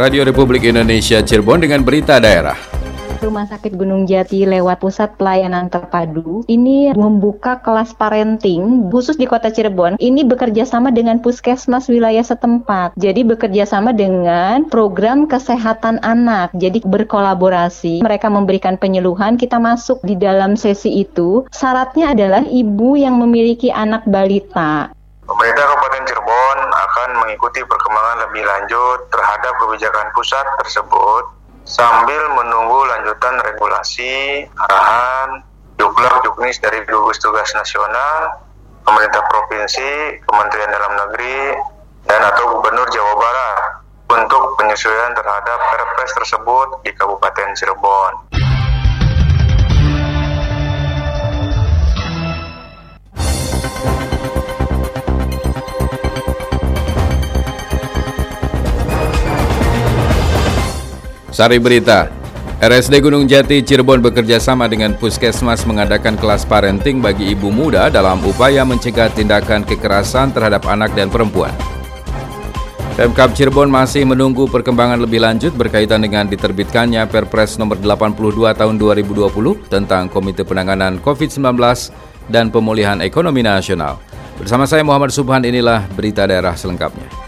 Radio Republik Indonesia Cirebon dengan berita daerah. Rumah Sakit Gunung Jati lewat Pusat Pelayanan Terpadu ini membuka kelas parenting khusus di Kota Cirebon. Ini bekerja sama dengan Puskesmas wilayah setempat. Jadi bekerja sama dengan program kesehatan anak. Jadi berkolaborasi. Mereka memberikan penyuluhan, kita masuk di dalam sesi itu. Syaratnya adalah ibu yang memiliki anak balita. Pemerintah Kabupaten Cirebon akan mengikuti perkembangan lebih lanjut terhadap kebijakan pusat tersebut sambil menunggu lanjutan regulasi, arahan, juklar juknis dari gugus tugas nasional, pemerintah provinsi, Kementerian Dalam Negeri, dan atau Gubernur Jawa Barat untuk penyesuaian terhadap perpres tersebut di Kabupaten Cirebon. Sari Berita, RSD Gunung Jati Cirebon bekerja sama dengan Puskesmas mengadakan kelas parenting bagi ibu muda dalam upaya mencegah tindakan kekerasan terhadap anak dan perempuan. Pemkab Cirebon masih menunggu perkembangan lebih lanjut berkaitan dengan diterbitkannya Perpres nomor 82 tahun 2020 tentang Komite Penanganan COVID-19 dan Pemulihan Ekonomi Nasional. Bersama saya Muhammad Subhan inilah berita daerah selengkapnya.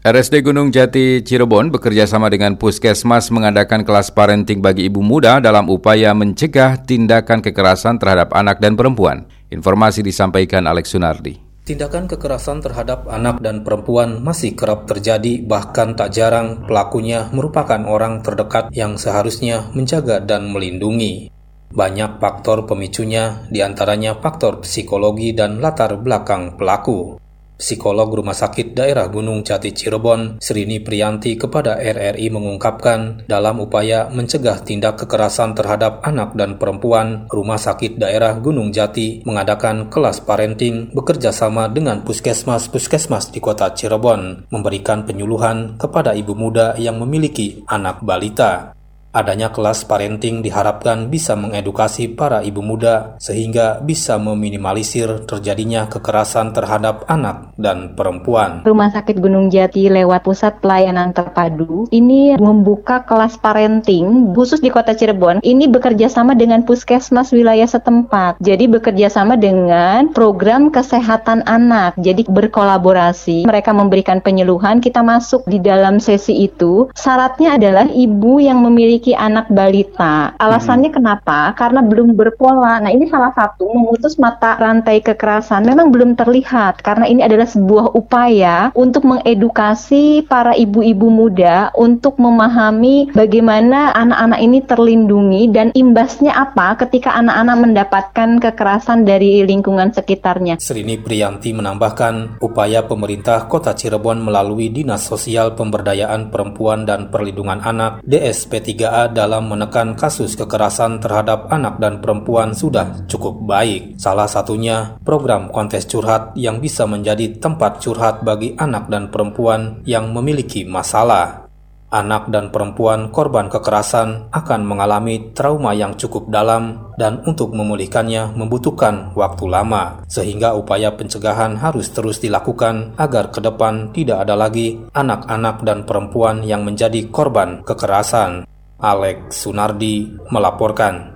RSD Gunung Jati Cirebon bekerja sama dengan Puskesmas mengadakan kelas parenting bagi ibu muda dalam upaya mencegah tindakan kekerasan terhadap anak dan perempuan. Informasi disampaikan Alex Sunardi. Tindakan kekerasan terhadap anak dan perempuan masih kerap terjadi, bahkan tak jarang pelakunya merupakan orang terdekat yang seharusnya menjaga dan melindungi. Banyak faktor pemicunya, di antaranya faktor psikologi dan latar belakang pelaku. Psikolog Rumah Sakit Daerah Gunung Jati Cirebon, Srini Priyanti kepada RRI mengungkapkan dalam upaya mencegah tindak kekerasan terhadap anak dan perempuan, Rumah Sakit Daerah Gunung Jati mengadakan kelas parenting bekerja sama dengan puskesmas-puskesmas di kota Cirebon, memberikan penyuluhan kepada ibu muda yang memiliki anak balita. Adanya kelas parenting diharapkan bisa mengedukasi para ibu muda sehingga bisa meminimalisir terjadinya kekerasan terhadap anak dan perempuan. Rumah Sakit Gunung Jati lewat Pusat Pelayanan Terpadu ini membuka kelas parenting khusus di Kota Cirebon. Ini bekerja sama dengan Puskesmas wilayah setempat. Jadi bekerja sama dengan program kesehatan anak. Jadi berkolaborasi. Mereka memberikan penyuluhan, kita masuk di dalam sesi itu. Syaratnya adalah ibu yang memiliki memiliki anak balita. Alasannya hmm. kenapa? Karena belum berpola. Nah, ini salah satu memutus mata rantai kekerasan memang belum terlihat karena ini adalah sebuah upaya untuk mengedukasi para ibu-ibu muda untuk memahami bagaimana anak-anak ini terlindungi dan imbasnya apa ketika anak-anak mendapatkan kekerasan dari lingkungan sekitarnya. Srini Priyanti menambahkan upaya pemerintah Kota Cirebon melalui Dinas Sosial Pemberdayaan Perempuan dan Perlindungan Anak DSP3 3A dalam menekan kasus kekerasan terhadap anak dan perempuan sudah cukup baik. Salah satunya program kontes curhat yang bisa menjadi tempat curhat bagi anak dan perempuan yang memiliki masalah. Anak dan perempuan korban kekerasan akan mengalami trauma yang cukup dalam dan untuk memulihkannya membutuhkan waktu lama, sehingga upaya pencegahan harus terus dilakukan agar ke depan tidak ada lagi anak-anak dan perempuan yang menjadi korban kekerasan. Alex Sunardi melaporkan.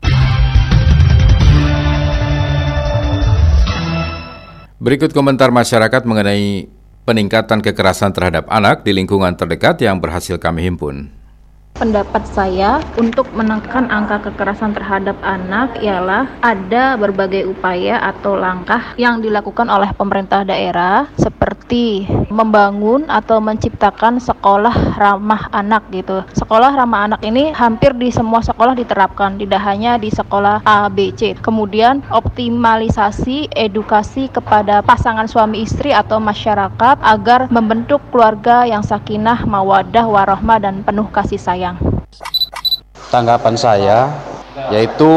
Berikut komentar masyarakat mengenai peningkatan kekerasan terhadap anak di lingkungan terdekat yang berhasil kami himpun. Pendapat saya untuk menekan angka kekerasan terhadap anak ialah ada berbagai upaya atau langkah yang dilakukan oleh pemerintah daerah seperti membangun atau menciptakan sekolah ramah anak gitu. Sekolah ramah anak ini hampir di semua sekolah diterapkan, tidak hanya di sekolah A, B, C. Kemudian optimalisasi edukasi kepada pasangan suami istri atau masyarakat agar membentuk keluarga yang sakinah, mawadah, warohmah dan penuh kasih sayang. Tanggapan saya yaitu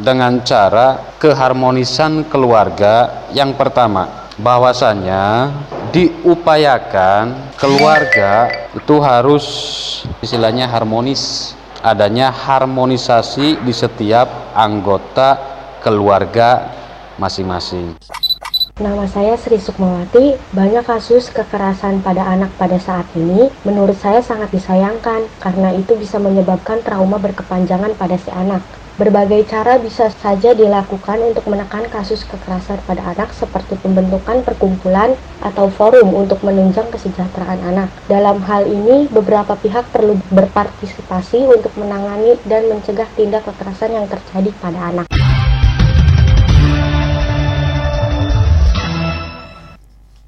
dengan cara keharmonisan keluarga yang pertama bahwasannya diupayakan keluarga itu harus istilahnya harmonis adanya harmonisasi di setiap anggota keluarga masing-masing Nama saya Sri Sukmawati. Banyak kasus kekerasan pada anak pada saat ini menurut saya sangat disayangkan karena itu bisa menyebabkan trauma berkepanjangan pada si anak. Berbagai cara bisa saja dilakukan untuk menekan kasus kekerasan pada anak seperti pembentukan perkumpulan atau forum untuk menunjang kesejahteraan anak. Dalam hal ini, beberapa pihak perlu berpartisipasi untuk menangani dan mencegah tindak kekerasan yang terjadi pada anak.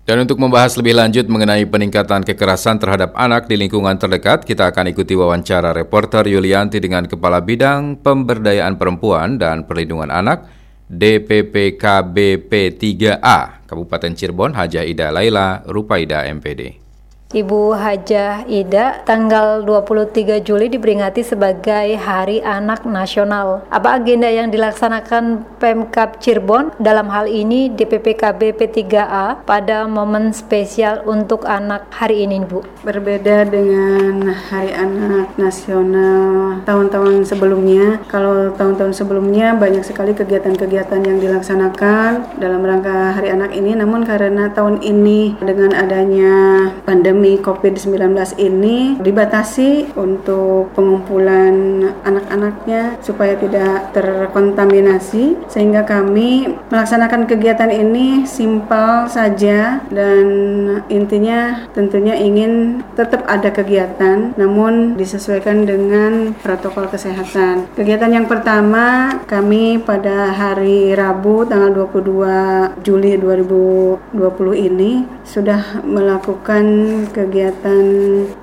Dan untuk membahas lebih lanjut mengenai peningkatan kekerasan terhadap anak di lingkungan terdekat, kita akan ikuti wawancara reporter Yulianti dengan Kepala Bidang Pemberdayaan Perempuan dan Perlindungan Anak DPPKBP 3A Kabupaten Cirebon Hajah Ida Laila Rupaida MPD. Ibu Hajah Ida, tanggal 23 Juli diperingati sebagai Hari Anak Nasional. Apa agenda yang dilaksanakan Pemkap Cirebon dalam hal ini DPPKB P3A pada momen spesial untuk anak hari ini, Bu? Berbeda dengan Hari Anak Nasional tahun-tahun sebelumnya. Kalau tahun-tahun sebelumnya banyak sekali kegiatan-kegiatan yang dilaksanakan dalam rangka Hari Anak ini, namun karena tahun ini dengan adanya pandemi pandemi COVID-19 ini dibatasi untuk pengumpulan anak-anaknya supaya tidak terkontaminasi sehingga kami melaksanakan kegiatan ini simpel saja dan intinya tentunya ingin tetap ada kegiatan namun disesuaikan dengan protokol kesehatan. Kegiatan yang pertama kami pada hari Rabu tanggal 22 Juli 2020 ini sudah melakukan kegiatan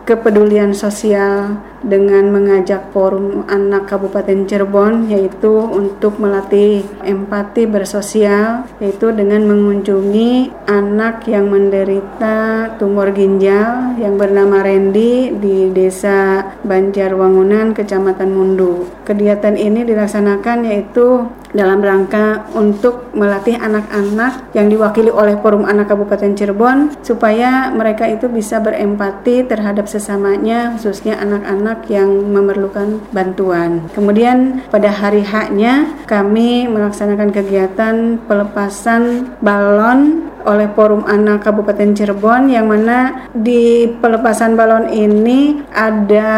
kepedulian sosial dengan mengajak forum anak Kabupaten Cirebon yaitu untuk melatih empati bersosial yaitu dengan mengunjungi anak yang menderita tumor ginjal yang bernama Randy di Desa Banjarwangunan Kecamatan Mundu. Kegiatan ini dilaksanakan yaitu dalam rangka untuk melatih anak-anak yang diwakili oleh Forum Anak Kabupaten Cirebon supaya mereka itu bisa berempati terhadap sesamanya khususnya anak-anak yang memerlukan bantuan. Kemudian pada hari haknya kami melaksanakan kegiatan pelepasan balon oleh Forum Anak Kabupaten Cirebon yang mana di pelepasan balon ini ada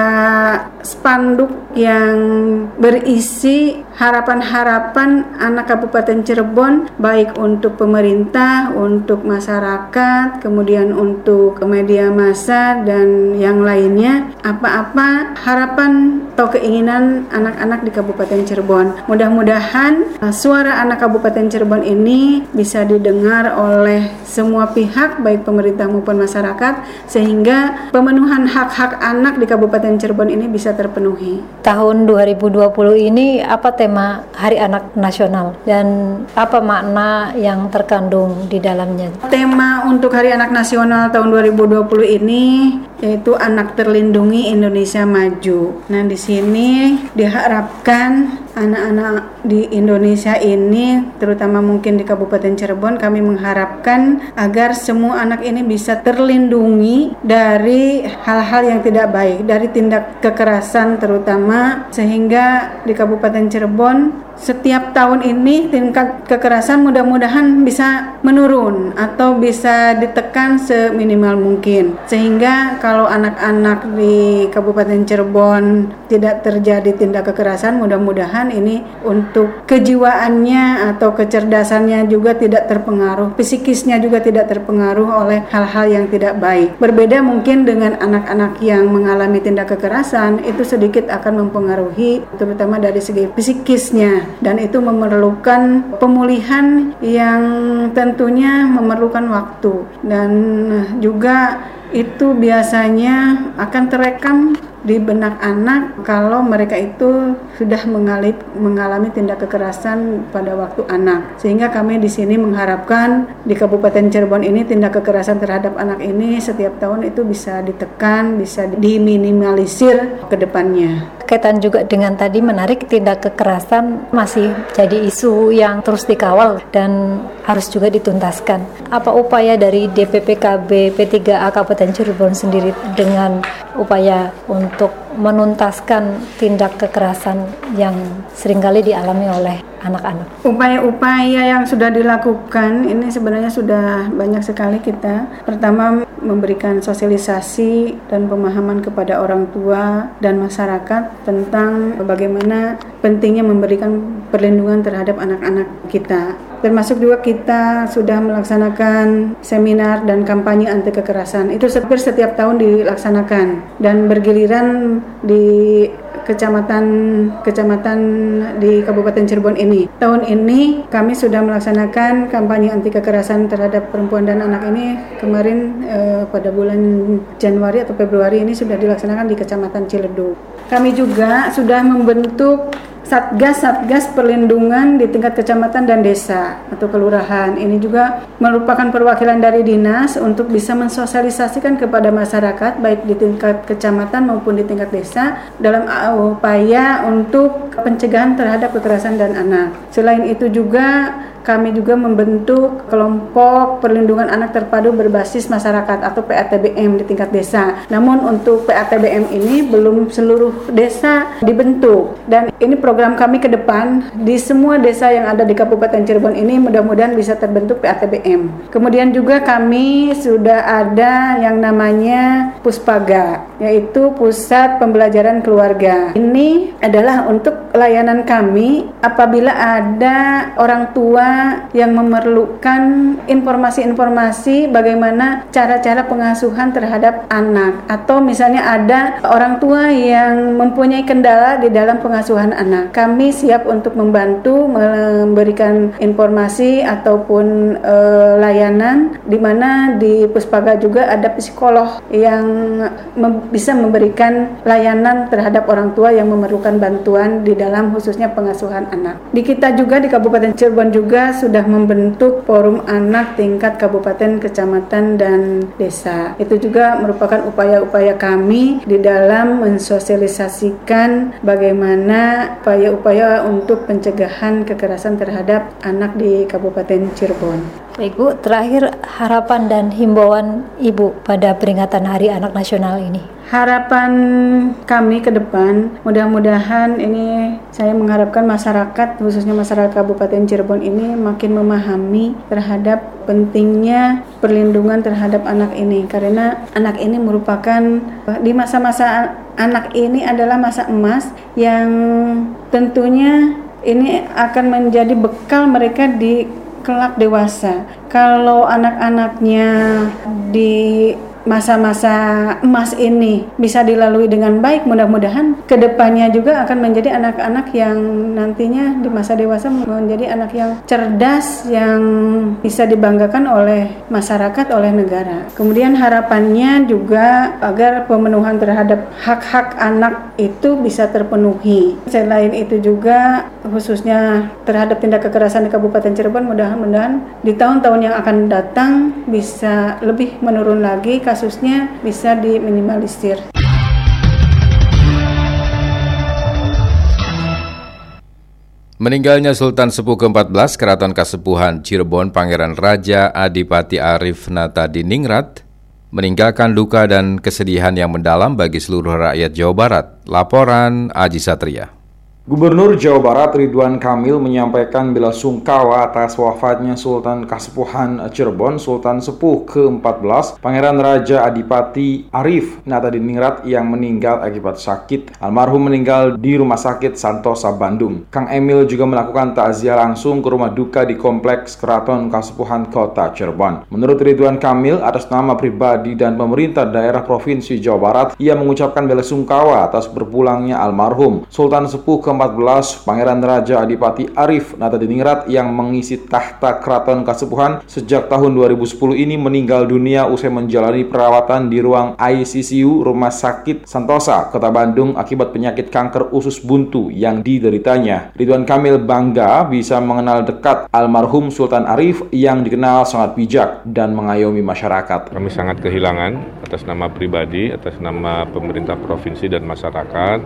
spanduk yang berisi harapan-harapan anak Kabupaten Cirebon baik untuk pemerintah, untuk masyarakat, kemudian untuk media massa dan yang lainnya apa-apa harapan atau keinginan anak-anak di Kabupaten Cirebon. Mudah-mudahan uh, suara anak Kabupaten Cirebon ini bisa didengar oleh semua pihak baik pemerintah maupun masyarakat sehingga pemenuhan hak-hak anak di Kabupaten Cirebon ini bisa terpenuhi. Tahun 2020 ini apa tema Hari Anak Nasional dan apa makna yang terkandung di dalamnya? Tema untuk Hari Anak Nasional tahun 2020 ini yaitu anak terlindungi Indonesia maju. Nah, di sini diharapkan anak-anak di Indonesia ini terutama mungkin di Kabupaten Cirebon kami mengharapkan agar semua anak ini bisa terlindungi dari hal-hal yang tidak baik, dari tindak kekerasan terutama sehingga di Kabupaten Cirebon setiap tahun ini tingkat kekerasan mudah-mudahan bisa menurun atau bisa ditekan seminimal mungkin. Sehingga kalau anak-anak di Kabupaten Cirebon tidak terjadi tindak kekerasan mudah-mudahan ini untuk kejiwaannya atau kecerdasannya juga tidak terpengaruh psikisnya juga tidak terpengaruh oleh hal-hal yang tidak baik. Berbeda mungkin dengan anak-anak yang mengalami tindak kekerasan itu sedikit akan mempengaruhi terutama dari segi psikisnya. Dan itu memerlukan pemulihan yang tentunya memerlukan waktu. Dan juga itu biasanya akan terekam di benak anak kalau mereka itu sudah mengalami, mengalami tindak kekerasan pada waktu anak. Sehingga kami di sini mengharapkan di Kabupaten Cirebon ini tindak kekerasan terhadap anak ini setiap tahun itu bisa ditekan, bisa diminimalisir ke depannya. Kaitan juga dengan tadi menarik tindak kekerasan masih jadi isu yang terus dikawal dan harus juga dituntaskan. Apa upaya dari DPPKB P3A Kabupaten Cirebon sendiri dengan upaya untuk untuk menuntaskan tindak kekerasan yang sering kali dialami oleh anak-anak? Upaya-upaya yang sudah dilakukan ini sebenarnya sudah banyak sekali kita. Pertama memberikan sosialisasi dan pemahaman kepada orang tua dan masyarakat tentang bagaimana pentingnya memberikan perlindungan terhadap anak-anak kita. Termasuk juga kita sudah melaksanakan seminar dan kampanye anti kekerasan. Itu hampir setiap tahun dilaksanakan dan bergiliran di kecamatan kecamatan di Kabupaten Cirebon ini. Tahun ini kami sudah melaksanakan kampanye anti kekerasan terhadap perempuan dan anak ini kemarin eh, pada bulan Januari atau Februari ini sudah dilaksanakan di Kecamatan Ciledug. Kami juga sudah membentuk Satgas-satgas perlindungan di tingkat kecamatan dan desa atau kelurahan. Ini juga merupakan perwakilan dari dinas untuk bisa mensosialisasikan kepada masyarakat baik di tingkat kecamatan maupun di tingkat desa dalam upaya untuk pencegahan terhadap kekerasan dan anak. Selain itu juga kami juga membentuk kelompok perlindungan anak terpadu berbasis masyarakat atau PATBM di tingkat desa. Namun untuk PATBM ini belum seluruh desa dibentuk dan ini program kami ke depan di semua desa yang ada di Kabupaten Cirebon ini mudah-mudahan bisa terbentuk PATBM. Kemudian juga kami sudah ada yang namanya Puspaga yaitu Pusat Pembelajaran Keluarga. Ini adalah untuk layanan kami apabila ada orang tua yang memerlukan informasi-informasi bagaimana cara-cara pengasuhan terhadap anak atau misalnya ada orang tua yang mempunyai kendala di dalam pengasuhan anak. Kami siap untuk membantu memberikan informasi ataupun e, layanan di mana di Puspaga juga ada psikolog yang mem bisa memberikan layanan terhadap orang tua yang memerlukan bantuan di dalam khususnya pengasuhan anak. Di kita juga di Kabupaten Cirebon juga sudah membentuk forum anak tingkat kabupaten, kecamatan, dan desa. Itu juga merupakan upaya-upaya kami di dalam mensosialisasikan bagaimana upaya-upaya untuk pencegahan kekerasan terhadap anak di Kabupaten Cirebon. Baik Bu, terakhir harapan dan himbauan Ibu pada peringatan Hari Anak Nasional ini. Harapan kami ke depan, mudah-mudahan ini saya mengharapkan masyarakat, khususnya masyarakat Kabupaten Cirebon ini makin memahami terhadap pentingnya perlindungan terhadap anak ini karena anak ini merupakan di masa-masa anak ini adalah masa emas yang tentunya ini akan menjadi bekal mereka di kelak dewasa. Kalau anak-anaknya di masa-masa emas ini bisa dilalui dengan baik mudah-mudahan ke depannya juga akan menjadi anak-anak yang nantinya di masa dewasa menjadi anak yang cerdas yang bisa dibanggakan oleh masyarakat oleh negara. Kemudian harapannya juga agar pemenuhan terhadap hak-hak anak itu bisa terpenuhi. Selain itu juga khususnya terhadap tindak kekerasan di Kabupaten Cirebon mudah-mudahan di tahun-tahun yang akan datang bisa lebih menurun lagi kasusnya bisa diminimalisir. Meninggalnya Sultan Sepuh ke-14 Keraton Kasepuhan Cirebon Pangeran Raja Adipati Arif Natadiningrat meninggalkan luka dan kesedihan yang mendalam bagi seluruh rakyat Jawa Barat. Laporan Aji Satria. Gubernur Jawa Barat Ridwan Kamil menyampaikan bela sungkawa atas wafatnya Sultan Kasepuhan Cirebon Sultan Sepuh ke-14 Pangeran Raja Adipati Arif Natadiningrat yang meninggal akibat sakit. Almarhum meninggal di Rumah Sakit Santosa Bandung. Kang Emil juga melakukan takziah langsung ke rumah duka di Kompleks Keraton Kasepuhan Kota Cirebon. Menurut Ridwan Kamil atas nama pribadi dan pemerintah daerah Provinsi Jawa Barat, ia mengucapkan bela sungkawa atas berpulangnya almarhum Sultan Sepuh ke 14 Pangeran Raja Adipati Arif Natadiningrat yang mengisi tahta Keraton Kasepuhan sejak tahun 2010 ini meninggal dunia usai menjalani perawatan di ruang ICCU Rumah Sakit Santosa, Kota Bandung akibat penyakit kanker usus buntu yang dideritanya. Ridwan Kamil bangga bisa mengenal dekat almarhum Sultan Arif yang dikenal sangat bijak dan mengayomi masyarakat. Kami sangat kehilangan atas nama pribadi, atas nama pemerintah provinsi dan masyarakat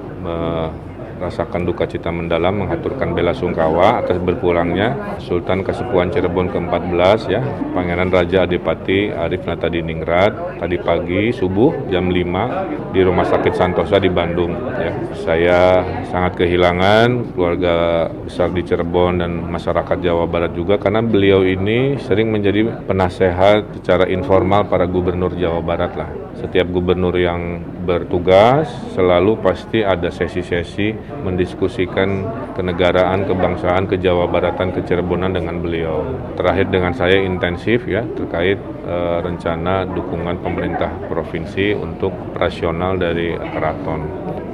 rasakan duka cita mendalam mengaturkan bela sungkawa atas berpulangnya Sultan Kasepuhan Cirebon ke-14 ya, Pangeran Raja Adipati Arif Natadiningrat tadi pagi subuh jam 5 di Rumah Sakit Santosa di Bandung ya. Saya sangat kehilangan keluarga besar di Cirebon dan masyarakat Jawa Barat juga karena beliau ini sering menjadi penasehat secara informal para gubernur Jawa Barat lah. Setiap gubernur yang bertugas selalu pasti ada sesi-sesi mendiskusikan kenegaraan, kebangsaan, kejawa baratan, kecirebonan dengan beliau. Terakhir dengan saya intensif ya terkait e, rencana dukungan pemerintah provinsi untuk operasional dari keraton.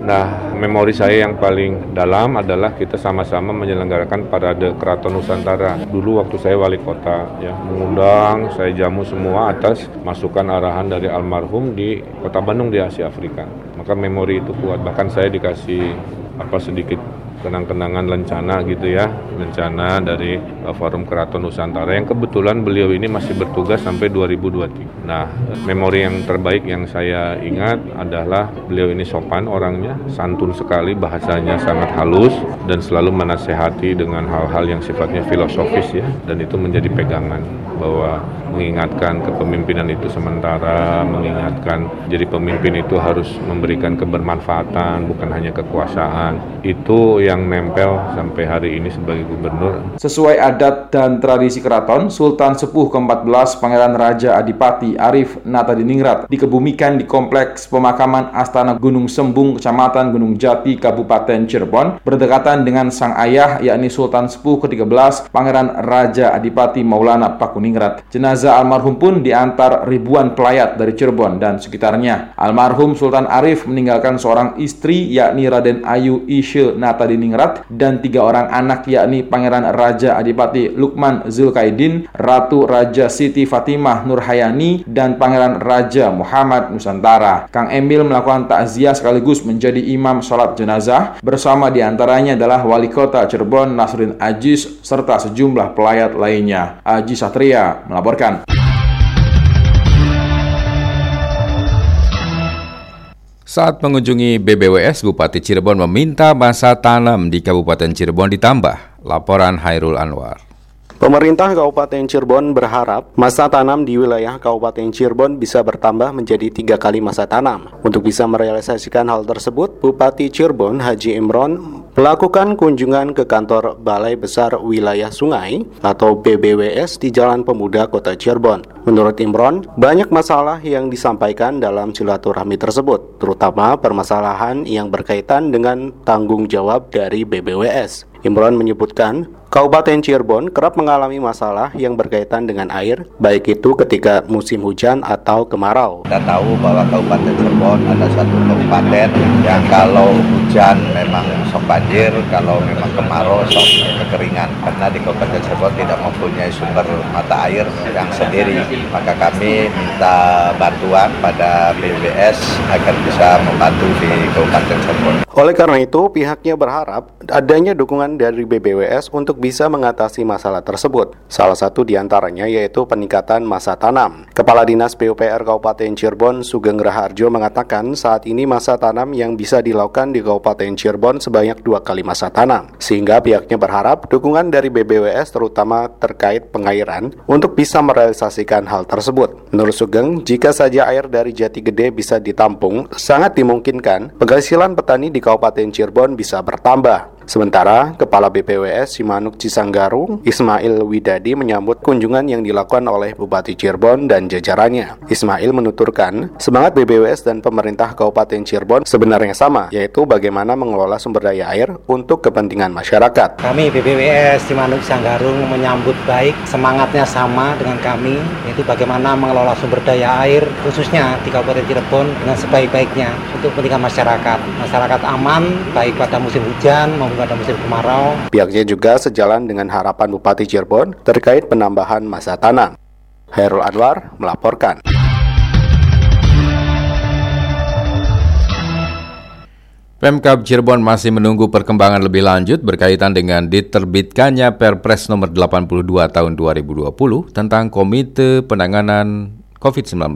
Nah, memori saya yang paling dalam adalah kita sama-sama menyelenggarakan parade Keraton Nusantara. Dulu waktu saya wali kota, ya, mengundang saya jamu semua atas masukan arahan dari almarhum di Kota Bandung di Asia Afrika. Maka memori itu kuat. Bahkan saya dikasih apa sedikit kenang-kenangan lencana gitu ya, lencana dari uh, Forum Keraton Nusantara yang kebetulan beliau ini masih bertugas sampai 2023. Nah, memori yang terbaik yang saya ingat adalah beliau ini sopan orangnya, santun sekali, bahasanya sangat halus dan selalu menasehati dengan hal-hal yang sifatnya filosofis ya, dan itu menjadi pegangan bahwa mengingatkan kepemimpinan itu sementara, mengingatkan jadi pemimpin itu harus memberikan kebermanfaatan, bukan hanya kekuasaan. Itu yang nempel sampai hari ini sebagai gubernur. Sesuai adat dan tradisi keraton, Sultan Sepuh ke-14 Pangeran Raja Adipati Arif Natadiningrat dikebumikan di kompleks pemakaman Astana Gunung Sembung, Kecamatan Gunung Jati, Kabupaten Cirebon, berdekatan dengan sang ayah yakni Sultan Sepuh ke-13 Pangeran Raja Adipati Maulana Pakuningrat. Jenazah almarhum pun diantar ribuan pelayat dari Cirebon dan sekitarnya. Almarhum Sultan Arif meninggalkan seorang istri yakni Raden Ayu Isye Natadiningrat dan tiga orang anak yakni Pangeran Raja Adipati Lukman Zulkaidin, Ratu Raja Siti Fatimah Nurhayani, dan Pangeran Raja Muhammad Nusantara. Kang Emil melakukan takziah sekaligus menjadi imam sholat jenazah bersama di antaranya adalah Wali Kota Cirebon Nasrin Ajis serta sejumlah pelayat lainnya. Aji Satria melaporkan. Saat mengunjungi BBWS, Bupati Cirebon meminta masa tanam di Kabupaten Cirebon ditambah. Laporan Hairul Anwar. Pemerintah Kabupaten Cirebon berharap masa tanam di wilayah Kabupaten Cirebon bisa bertambah menjadi tiga kali masa tanam. Untuk bisa merealisasikan hal tersebut, Bupati Cirebon Haji Imron melakukan kunjungan ke kantor Balai Besar Wilayah Sungai atau BBWS di Jalan Pemuda Kota Cirebon. Menurut Imron, banyak masalah yang disampaikan dalam silaturahmi tersebut, terutama permasalahan yang berkaitan dengan tanggung jawab dari BBWS. Imron menyebutkan, Kabupaten Cirebon kerap mengalami masalah yang berkaitan dengan air, baik itu ketika musim hujan atau kemarau. Kita tahu bahwa Kabupaten Cirebon ada satu kabupaten yang kalau hujan memang sok banjir, kalau memang kemarau sok kekeringan. Karena di Kabupaten Cirebon tidak mempunyai sumber mata air yang sendiri. Maka kami minta bantuan pada BBS agar bisa membantu di Kabupaten Cirebon. Oleh karena itu, pihaknya berharap adanya dukungan dari BBWS untuk bisa mengatasi masalah tersebut. Salah satu di antaranya yaitu peningkatan masa tanam. Kepala Dinas PUPR Kabupaten Cirebon Sugeng Raharjo mengatakan saat ini masa tanam yang bisa dilakukan di Kabupaten Cirebon sebanyak dua kali masa tanam. Sehingga pihaknya berharap dukungan dari BBWS terutama terkait pengairan untuk bisa merealisasikan hal tersebut. Menurut Sugeng, jika saja air dari Jati Gede bisa ditampung, sangat dimungkinkan penghasilan petani di Kabupaten Cirebon bisa bertambah. Sementara, Kepala BPWS Simanuk Cisanggaru, Ismail Widadi menyambut kunjungan yang dilakukan oleh Bupati Cirebon dan jajarannya. Ismail menuturkan, semangat BPWS dan pemerintah Kabupaten Cirebon sebenarnya sama, yaitu bagaimana mengelola sumber daya air untuk kepentingan masyarakat. Kami BPWS Simanuk Cisanggaru menyambut baik, semangatnya sama dengan kami, yaitu bagaimana mengelola sumber daya air, khususnya di Kabupaten Cirebon dengan sebaik-baiknya untuk kepentingan masyarakat. Masyarakat aman, baik pada musim hujan maupun pada musim kemarau. Pihaknya juga sejalan dengan harapan Bupati Cirebon terkait penambahan masa tanam. Herul Anwar melaporkan. Pemkab Cirebon masih menunggu perkembangan lebih lanjut berkaitan dengan diterbitkannya Perpres nomor 82 tahun 2020 tentang Komite Penanganan COVID-19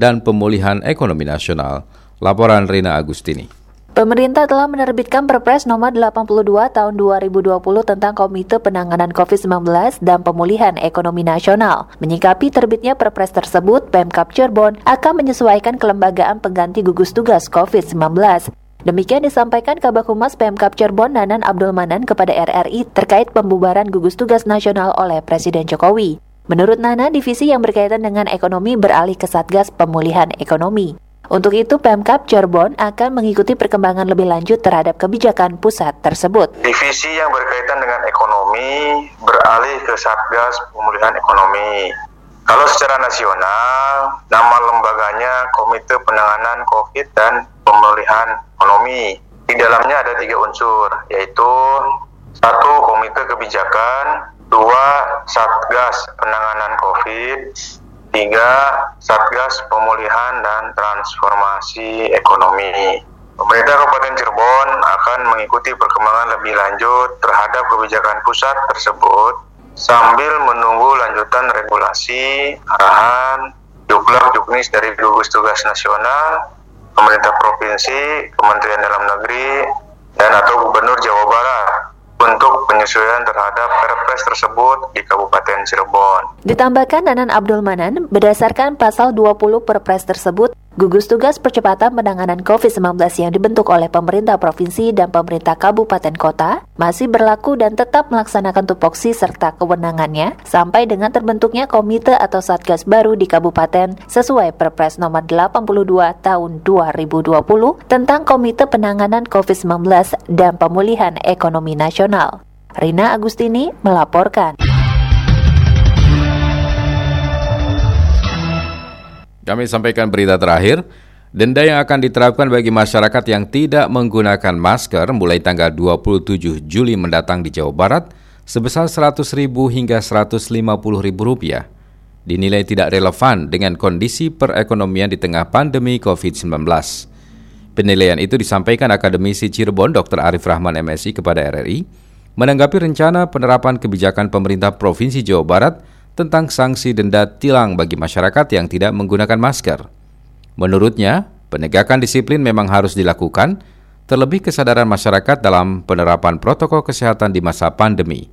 dan Pemulihan Ekonomi Nasional. Laporan Rina Agustini. Pemerintah telah menerbitkan Perpres nomor 82 tahun 2020 tentang Komite Penanganan COVID-19 dan Pemulihan Ekonomi Nasional. Menyikapi terbitnya Perpres tersebut, Pemkap Cirebon akan menyesuaikan kelembagaan pengganti gugus tugas COVID-19. Demikian disampaikan Kabak Humas Pemkap Cirebon Nanan Abdul Manan kepada RRI terkait pembubaran gugus tugas nasional oleh Presiden Jokowi. Menurut Nana, divisi yang berkaitan dengan ekonomi beralih ke Satgas Pemulihan Ekonomi. Untuk itu, Pemkap Cirebon akan mengikuti perkembangan lebih lanjut terhadap kebijakan pusat tersebut. Divisi yang berkaitan dengan ekonomi beralih ke Satgas Pemulihan Ekonomi. Kalau secara nasional, nama lembaganya Komite Penanganan COVID dan Pemulihan Ekonomi. Di dalamnya ada tiga unsur, yaitu satu Komite Kebijakan, dua Satgas Penanganan COVID, Tiga, Satgas Pemulihan dan Transformasi Ekonomi. Pemerintah Kabupaten Cirebon akan mengikuti perkembangan lebih lanjut terhadap kebijakan pusat tersebut sambil menunggu lanjutan regulasi, arahan, juklat juknis dari gugus tugas nasional, pemerintah provinsi, Kementerian Dalam Negeri, dan atau Gubernur Jawa Barat untuk penyesuaian terhadap Perpres tersebut di Kabupaten Cirebon. Ditambahkan Nanan Abdul Manan, berdasarkan pasal 20 Perpres tersebut, Gugus Tugas Percepatan Penanganan COVID-19 yang dibentuk oleh pemerintah provinsi dan pemerintah kabupaten kota masih berlaku dan tetap melaksanakan tupoksi serta kewenangannya sampai dengan terbentuknya komite atau satgas baru di kabupaten sesuai Perpres nomor 82 tahun 2020 tentang Komite Penanganan COVID-19 dan Pemulihan Ekonomi Nasional. Rina Agustini melaporkan. Kami sampaikan berita terakhir. Denda yang akan diterapkan bagi masyarakat yang tidak menggunakan masker mulai tanggal 27 Juli mendatang di Jawa Barat sebesar Rp100.000 hingga Rp150.000 dinilai tidak relevan dengan kondisi perekonomian di tengah pandemi COVID-19. Penilaian itu disampaikan akademisi Cirebon Dr. Arif Rahman MSI kepada RRI menanggapi rencana penerapan kebijakan pemerintah Provinsi Jawa Barat tentang sanksi denda tilang bagi masyarakat yang tidak menggunakan masker. Menurutnya, penegakan disiplin memang harus dilakukan, terlebih kesadaran masyarakat dalam penerapan protokol kesehatan di masa pandemi.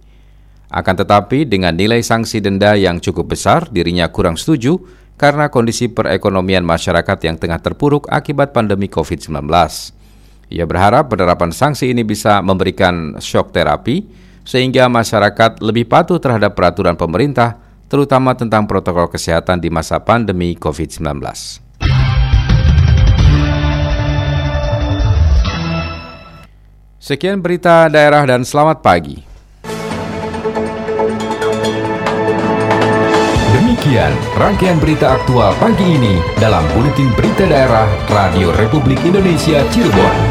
Akan tetapi, dengan nilai sanksi denda yang cukup besar, dirinya kurang setuju karena kondisi perekonomian masyarakat yang tengah terpuruk akibat pandemi COVID-19. Ia berharap penerapan sanksi ini bisa memberikan shock terapi, sehingga masyarakat lebih patuh terhadap peraturan pemerintah terutama tentang protokol kesehatan di masa pandemi COVID-19. Sekian berita daerah dan selamat pagi. Demikian rangkaian berita aktual pagi ini dalam Buletin Berita Daerah Radio Republik Indonesia Cirebon.